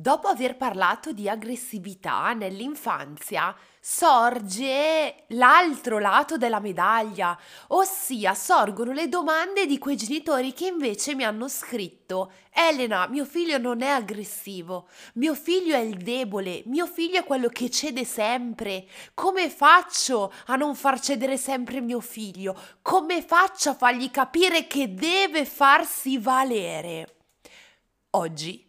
Dopo aver parlato di aggressività nell'infanzia, sorge l'altro lato della medaglia, ossia sorgono le domande di quei genitori che invece mi hanno scritto Elena, mio figlio non è aggressivo, mio figlio è il debole, mio figlio è quello che cede sempre. Come faccio a non far cedere sempre mio figlio? Come faccio a fargli capire che deve farsi valere? Oggi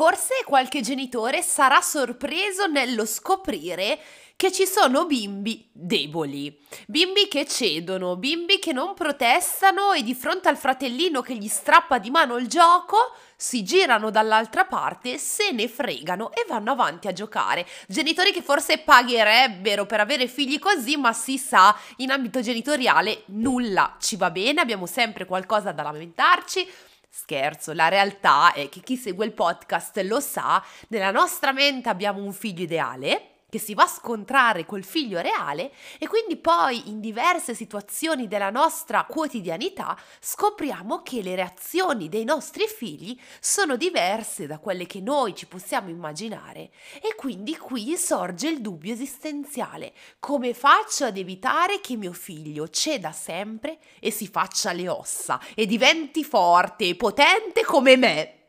Forse qualche genitore sarà sorpreso nello scoprire che ci sono bimbi deboli, bimbi che cedono, bimbi che non protestano e di fronte al fratellino che gli strappa di mano il gioco si girano dall'altra parte, se ne fregano e vanno avanti a giocare. Genitori che forse pagherebbero per avere figli così, ma si sa, in ambito genitoriale nulla ci va bene, abbiamo sempre qualcosa da lamentarci Scherzo, la realtà è che chi segue il podcast lo sa, nella nostra mente abbiamo un figlio ideale che si va a scontrare col figlio reale e quindi poi in diverse situazioni della nostra quotidianità scopriamo che le reazioni dei nostri figli sono diverse da quelle che noi ci possiamo immaginare e quindi qui sorge il dubbio esistenziale. Come faccio ad evitare che mio figlio ceda sempre e si faccia le ossa e diventi forte e potente come me?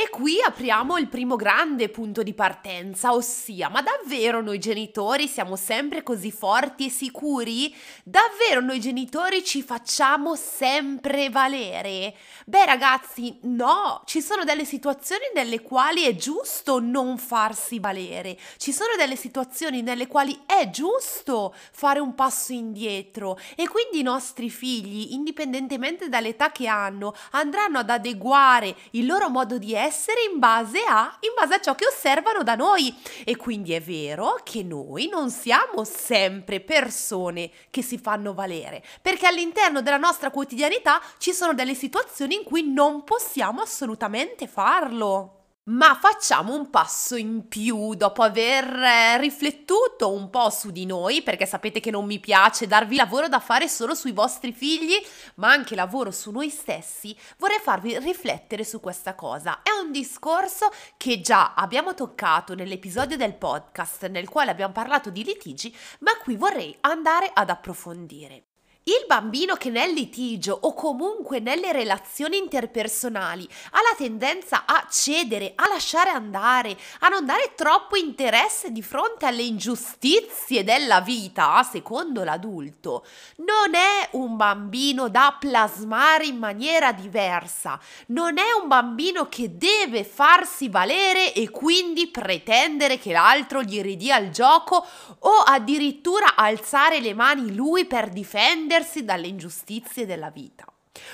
E qui apriamo il primo grande punto di partenza, ossia, ma davvero noi genitori siamo sempre così forti e sicuri? Davvero noi genitori ci facciamo sempre valere? Beh ragazzi, no, ci sono delle situazioni nelle quali è giusto non farsi valere, ci sono delle situazioni nelle quali è giusto fare un passo indietro e quindi i nostri figli, indipendentemente dall'età che hanno, andranno ad adeguare il loro modo di essere essere in base a, in base a ciò che osservano da noi. E quindi è vero che noi non siamo sempre persone che si fanno valere, perché all'interno della nostra quotidianità ci sono delle situazioni in cui non possiamo assolutamente farlo. Ma facciamo un passo in più dopo aver eh, riflettuto un po' su di noi, perché sapete che non mi piace darvi lavoro da fare solo sui vostri figli, ma anche lavoro su noi stessi. Vorrei farvi riflettere su questa cosa. È un discorso che già abbiamo toccato nell'episodio del podcast nel quale abbiamo parlato di litigi, ma qui vorrei andare ad approfondire. Il bambino che nel litigio o comunque nelle relazioni interpersonali ha la tendenza a cedere, a lasciare andare, a non dare troppo interesse di fronte alle ingiustizie della vita, secondo l'adulto, non è un bambino da plasmare in maniera diversa, non è un bambino che deve farsi valere e quindi pretendere che l'altro gli ridia il gioco o addirittura alzare le mani lui per difendere difendersi dalle ingiustizie della vita.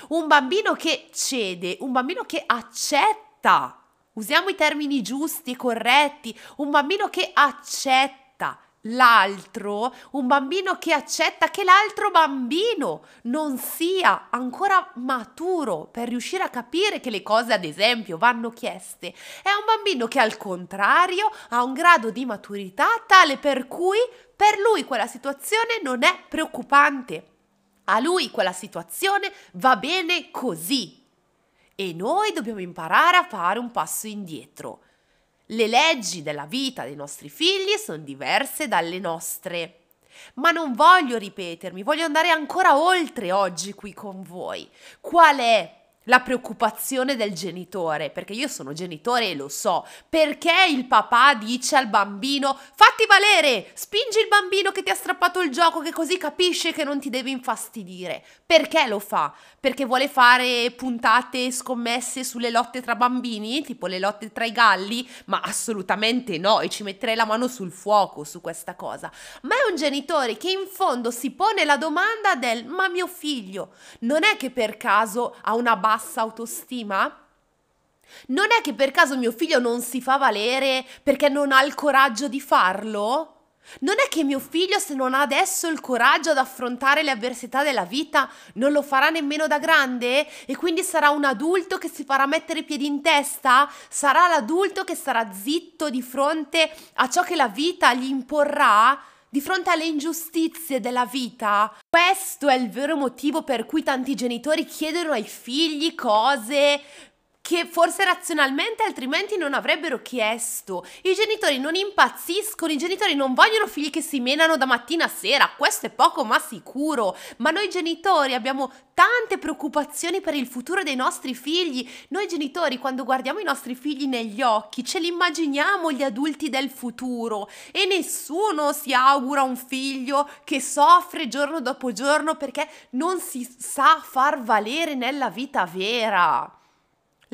Un bambino che cede, un bambino che accetta, usiamo i termini giusti e corretti, un bambino che accetta l'altro, un bambino che accetta che l'altro bambino non sia ancora maturo per riuscire a capire che le cose, ad esempio, vanno chieste. È un bambino che al contrario ha un grado di maturità tale per cui per lui quella situazione non è preoccupante. A lui quella situazione va bene così. E noi dobbiamo imparare a fare un passo indietro. Le leggi della vita dei nostri figli sono diverse dalle nostre. Ma non voglio ripetermi, voglio andare ancora oltre oggi qui con voi. Qual è la preoccupazione del genitore, perché io sono genitore e lo so, perché il papà dice al bambino fatti valere, spingi il bambino che ti ha strappato il gioco che così capisce che non ti deve infastidire. Perché lo fa? Perché vuole fare puntate scommesse sulle lotte tra bambini, tipo le lotte tra i galli? Ma assolutamente no, e ci metterei la mano sul fuoco su questa cosa. Ma è un genitore che in fondo si pone la domanda del ma mio figlio non è che per caso ha una base bassa autostima? Non è che per caso mio figlio non si fa valere perché non ha il coraggio di farlo? Non è che mio figlio, se non ha adesso il coraggio ad affrontare le avversità della vita, non lo farà nemmeno da grande? E quindi sarà un adulto che si farà mettere i piedi in testa? Sarà l'adulto che sarà zitto di fronte a ciò che la vita gli imporrà? Di fronte alle ingiustizie della vita? Questo è il vero motivo per cui tanti genitori chiedono ai figli cose che forse razionalmente altrimenti non avrebbero chiesto. I genitori non impazziscono, i genitori non vogliono figli che si menano da mattina a sera, questo è poco ma sicuro, ma noi genitori abbiamo tante preoccupazioni per il futuro dei nostri figli. Noi genitori quando guardiamo i nostri figli negli occhi ce li immaginiamo gli adulti del futuro e nessuno si augura un figlio che soffre giorno dopo giorno perché non si sa far valere nella vita vera.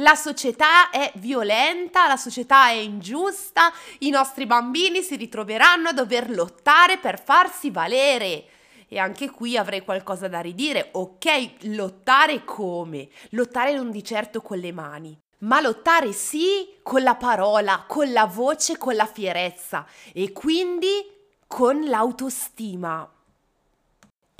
La società è violenta, la società è ingiusta, i nostri bambini si ritroveranno a dover lottare per farsi valere. E anche qui avrei qualcosa da ridire. Ok, lottare come? Lottare non di certo con le mani, ma lottare sì con la parola, con la voce, con la fierezza e quindi con l'autostima.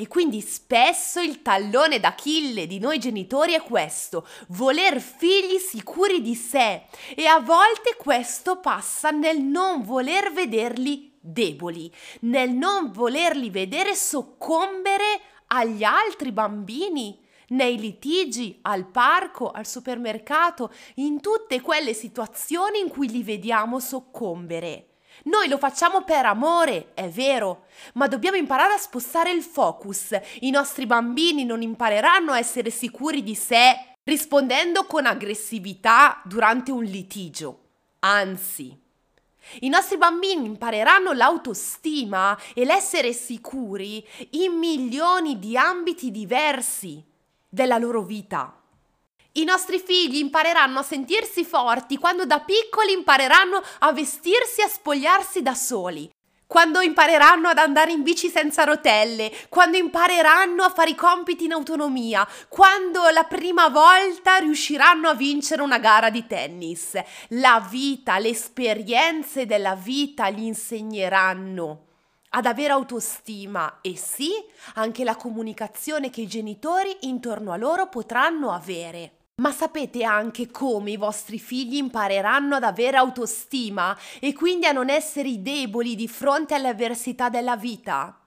E quindi spesso il tallone d'Achille di noi genitori è questo, voler figli sicuri di sé e a volte questo passa nel non voler vederli deboli, nel non volerli vedere soccombere agli altri bambini, nei litigi, al parco, al supermercato, in tutte quelle situazioni in cui li vediamo soccombere. Noi lo facciamo per amore, è vero, ma dobbiamo imparare a spostare il focus. I nostri bambini non impareranno a essere sicuri di sé rispondendo con aggressività durante un litigio. Anzi, i nostri bambini impareranno l'autostima e l'essere sicuri in milioni di ambiti diversi della loro vita. I nostri figli impareranno a sentirsi forti quando da piccoli impareranno a vestirsi e a spogliarsi da soli, quando impareranno ad andare in bici senza rotelle, quando impareranno a fare i compiti in autonomia, quando la prima volta riusciranno a vincere una gara di tennis. La vita, le esperienze della vita gli insegneranno ad avere autostima e sì, anche la comunicazione che i genitori intorno a loro potranno avere. Ma sapete anche come i vostri figli impareranno ad avere autostima e quindi a non essere deboli di fronte alle avversità della vita?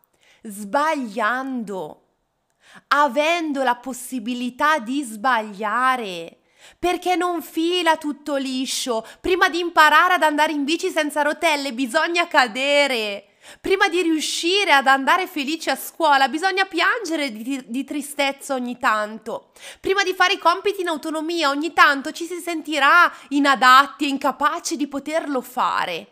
Sbagliando, avendo la possibilità di sbagliare. Perché non fila tutto liscio? Prima di imparare ad andare in bici senza rotelle bisogna cadere. Prima di riuscire ad andare felici a scuola bisogna piangere di, di, tristezza ogni tanto. Prima di fare i compiti in autonomia ogni tanto ci si sentirà inadatti e incapaci di poterlo fare.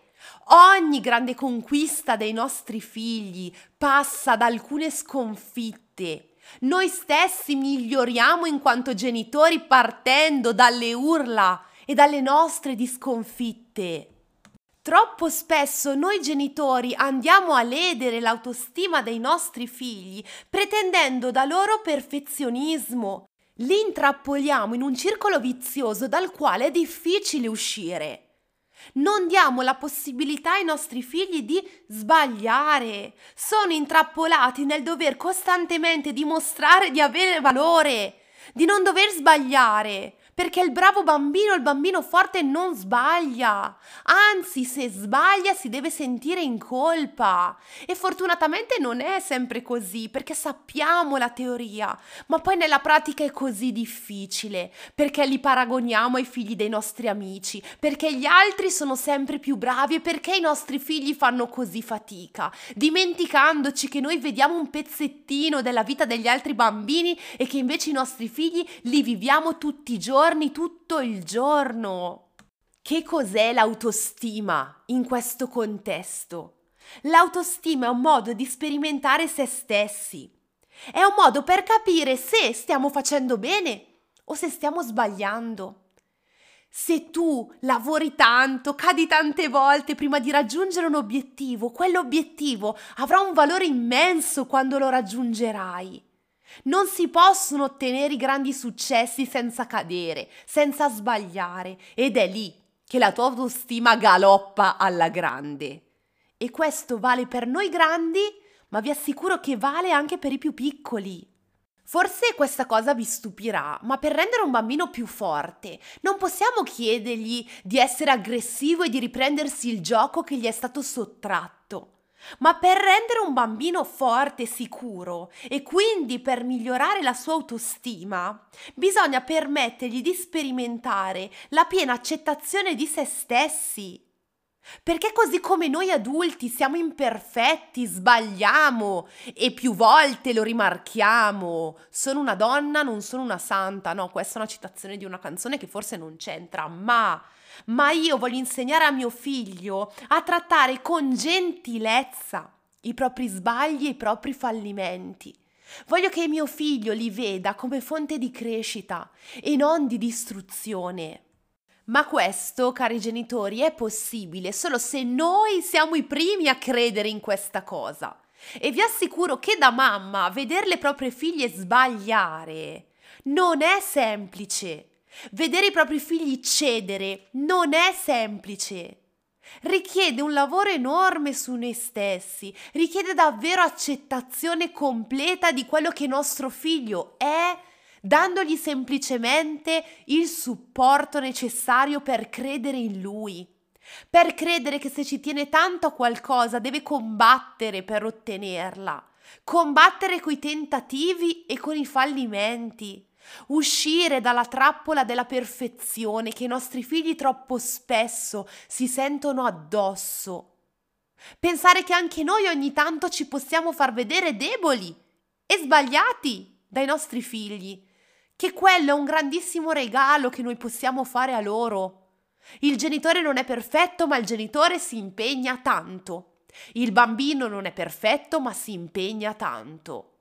Ogni grande conquista dei nostri figli passa da alcune sconfitte. Noi stessi miglioriamo in quanto genitori partendo dalle urla e dalle nostre di sconfitte. Troppo spesso noi genitori andiamo a ledere l'autostima dei nostri figli pretendendo da loro perfezionismo. Li intrappoliamo in un circolo vizioso dal quale è difficile uscire. Non diamo la possibilità ai nostri figli di sbagliare. Sono intrappolati nel dover costantemente dimostrare di avere valore, di non dover sbagliare. Perché il bravo bambino, il bambino forte non sbaglia. Anzi, se sbaglia si deve sentire in colpa. E fortunatamente non è sempre così, perché sappiamo la teoria, ma poi nella pratica è così difficile, perché li paragoniamo ai figli dei nostri amici, perché gli altri sono sempre più bravi e perché i nostri figli fanno così fatica, dimenticandoci che noi vediamo un pezzettino della vita degli altri bambini e che invece i nostri figli li viviamo tutti i giorni giorni tutto il giorno. Che cos'è l'autostima in questo contesto? L'autostima è un modo di sperimentare se stessi. È un modo per capire se stiamo facendo bene o se stiamo sbagliando. Se tu lavori tanto, cadi tante volte prima di raggiungere un obiettivo, quell'obiettivo avrà un valore immenso quando lo raggiungerai. Non si possono ottenere i grandi successi senza cadere, senza sbagliare ed è lì che la tua autostima galoppa alla grande. e questo vale per noi grandi, ma vi assicuro che vale anche per i più piccoli. Forse questa cosa vi stupirà, ma per rendere un bambino più forte non possiamo chiedergli di essere aggressivo e di riprendersi il gioco che gli è stato sottratto. Ma per rendere un bambino forte e sicuro e quindi per migliorare la sua autostima, bisogna permettergli di sperimentare la piena accettazione di se stessi. Perché così come noi adulti siamo imperfetti, sbagliamo e più volte lo rimarchiamo. Sono una donna, non sono una santa. No, questa è una citazione di una canzone che forse non c'entra, ma ma io voglio insegnare a mio figlio a trattare con gentilezza i propri sbagli e i propri fallimenti. Voglio che mio figlio li veda come fonte di crescita e non di distruzione. Ma questo, cari genitori, è possibile solo se noi siamo i primi a credere in questa cosa. E vi assicuro che da mamma vedere le proprie figlie sbagliare non è semplice. Vedere i propri figli cedere non è semplice. Richiede un lavoro enorme su noi stessi, richiede davvero accettazione completa di quello che nostro figlio è dandogli semplicemente il supporto necessario per credere in lui, per credere che se ci tiene tanto a qualcosa deve combattere per ottenerla, combattere coi tentativi e con i fallimenti, uscire dalla trappola della perfezione che i nostri figli troppo spesso si sentono addosso. Pensare che anche noi ogni tanto ci possiamo far vedere deboli e sbagliati dai nostri figli che quello è un grandissimo regalo che noi possiamo fare a loro. Il genitore non è perfetto, ma il genitore si impegna tanto. Il bambino non è perfetto, ma si impegna tanto.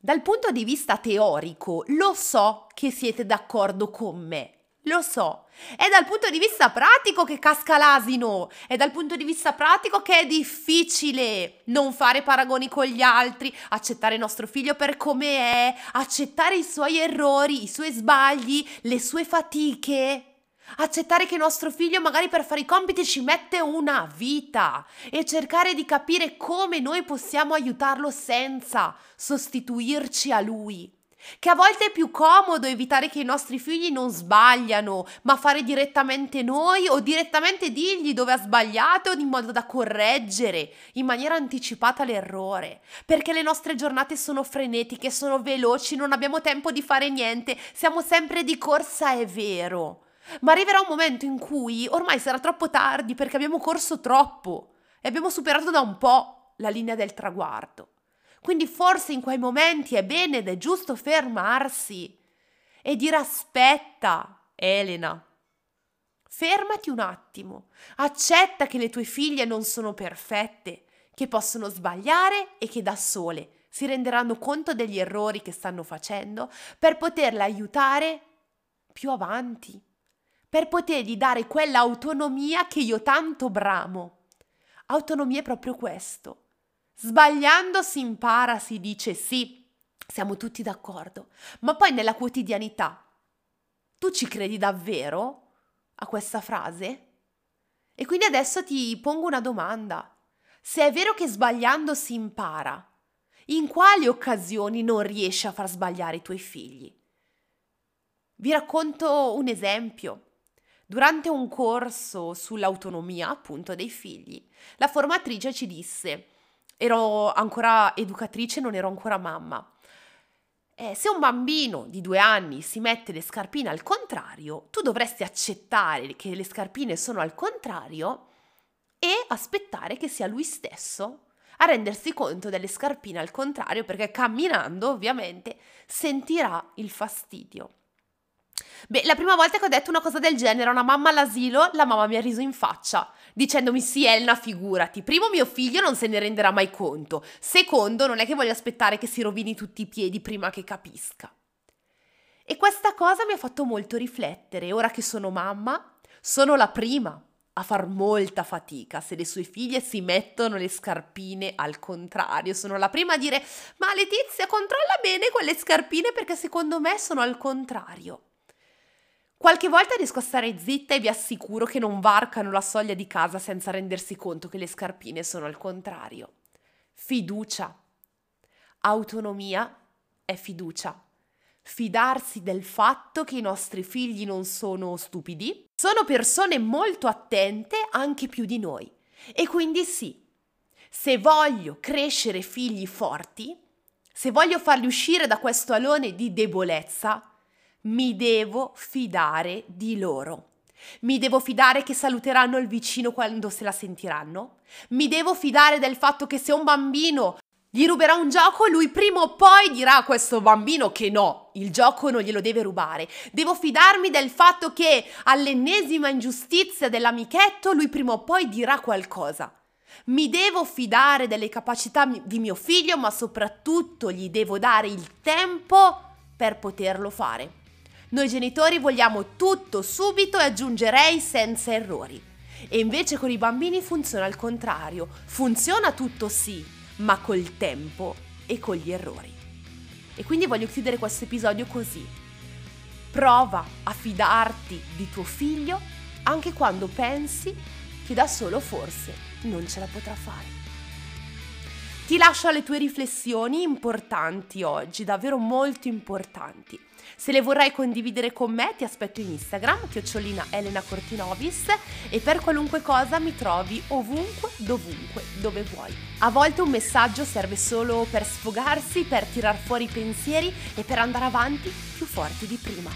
Dal punto di vista teorico, lo so che siete d'accordo con me. Lo so, è dal punto di vista pratico che casca l'asino, è dal punto di vista pratico che è difficile non fare paragoni con gli altri, accettare nostro figlio per come è, accettare i suoi errori, i suoi sbagli, le sue fatiche. Accettare che nostro figlio magari per fare i compiti ci mette una vita e cercare di capire come noi possiamo aiutarlo senza sostituirci a lui che a volte è più comodo evitare che i nostri figli non sbagliano, ma fare direttamente noi o direttamente dirgli dove ha sbagliato in modo da correggere in maniera anticipata l'errore, perché le nostre giornate sono frenetiche, sono veloci, non abbiamo tempo di fare niente, siamo sempre di corsa, è vero. Ma arriverà un momento in cui ormai sarà troppo tardi perché abbiamo corso troppo e abbiamo superato da un po' la linea del traguardo. Quindi forse in quei momenti è bene ed è giusto fermarsi e dire aspetta, Elena. Fermati un attimo, accetta che le tue figlie non sono perfette, che possono sbagliare e che da sole si renderanno conto degli errori che stanno facendo per poterle aiutare più avanti, per potergli dare quell'autonomia che io tanto bramo. Autonomia è proprio questo, Sbagliando si impara, si dice sì, siamo tutti d'accordo, ma poi nella quotidianità tu ci credi davvero a questa frase? E quindi adesso ti pongo una domanda. Se è vero che sbagliando si impara, in quali occasioni non riesci a far sbagliare i tuoi figli? Vi racconto un esempio. Durante un corso sull'autonomia, appunto, dei figli, la formatrice ci disse ero ancora educatrice, non ero ancora mamma. Eh, se un bambino di due anni si mette le scarpine al contrario, tu dovresti accettare che le scarpine sono al contrario e aspettare che sia lui stesso a rendersi conto delle scarpine al contrario, perché camminando ovviamente sentirà il fastidio. Beh, la prima volta che ho detto una cosa del genere a una mamma all'asilo, la mamma mi ha riso in faccia, dicendomi sì Elena, figurati, primo mio figlio non se ne renderà mai conto, secondo non è che voglio aspettare che si rovini tutti i piedi prima che capisca. E questa cosa mi ha fatto molto riflettere, ora che sono mamma, sono la prima a far molta fatica se le sue figlie si mettono le scarpine al contrario. Sono la prima a dire: Ma Letizia, controlla bene quelle scarpine perché secondo me sono al contrario. Qualche volta riesco a stare zitta e vi assicuro che non varcano la soglia di casa senza rendersi conto che le scarpine sono al contrario. Fiducia. Autonomia è fiducia. Fidarsi del fatto che i nostri figli non sono stupidi, sono persone molto attente anche più di noi. E quindi sì, se voglio crescere figli forti, se voglio farli uscire da questo alone di debolezza, mi devo fidare di loro. Mi devo fidare che saluteranno il vicino quando se la sentiranno. Mi devo fidare del fatto che se un bambino gli ruberà un gioco, lui prima o poi dirà a questo bambino che no, il gioco non glielo deve rubare. Devo fidarmi del fatto che all'ennesima ingiustizia dell'amichetto, lui prima o poi dirà qualcosa. Mi devo fidare delle capacità di mio figlio, ma soprattutto gli devo dare il tempo per poterlo fare. Noi genitori vogliamo tutto subito e aggiungerei senza errori. E invece con i bambini funziona al contrario. Funziona tutto sì, ma col tempo e con gli errori. E quindi voglio chiudere questo episodio così. Prova a fidarti di tuo figlio anche quando pensi che da solo forse non ce la potrà fare. Ti lascio alle tue riflessioni importanti oggi, davvero molto importanti. Se le vorrai condividere con me ti aspetto in Instagram, chiocciolina Elena Cortinovis e per qualunque cosa mi trovi ovunque, dovunque, dove vuoi. A volte un messaggio serve solo per sfogarsi, per tirar fuori i pensieri e per andare avanti più forti di prima.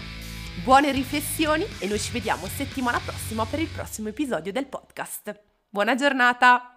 Buone riflessioni e noi ci vediamo settimana prossima per il prossimo episodio del podcast. Buona giornata!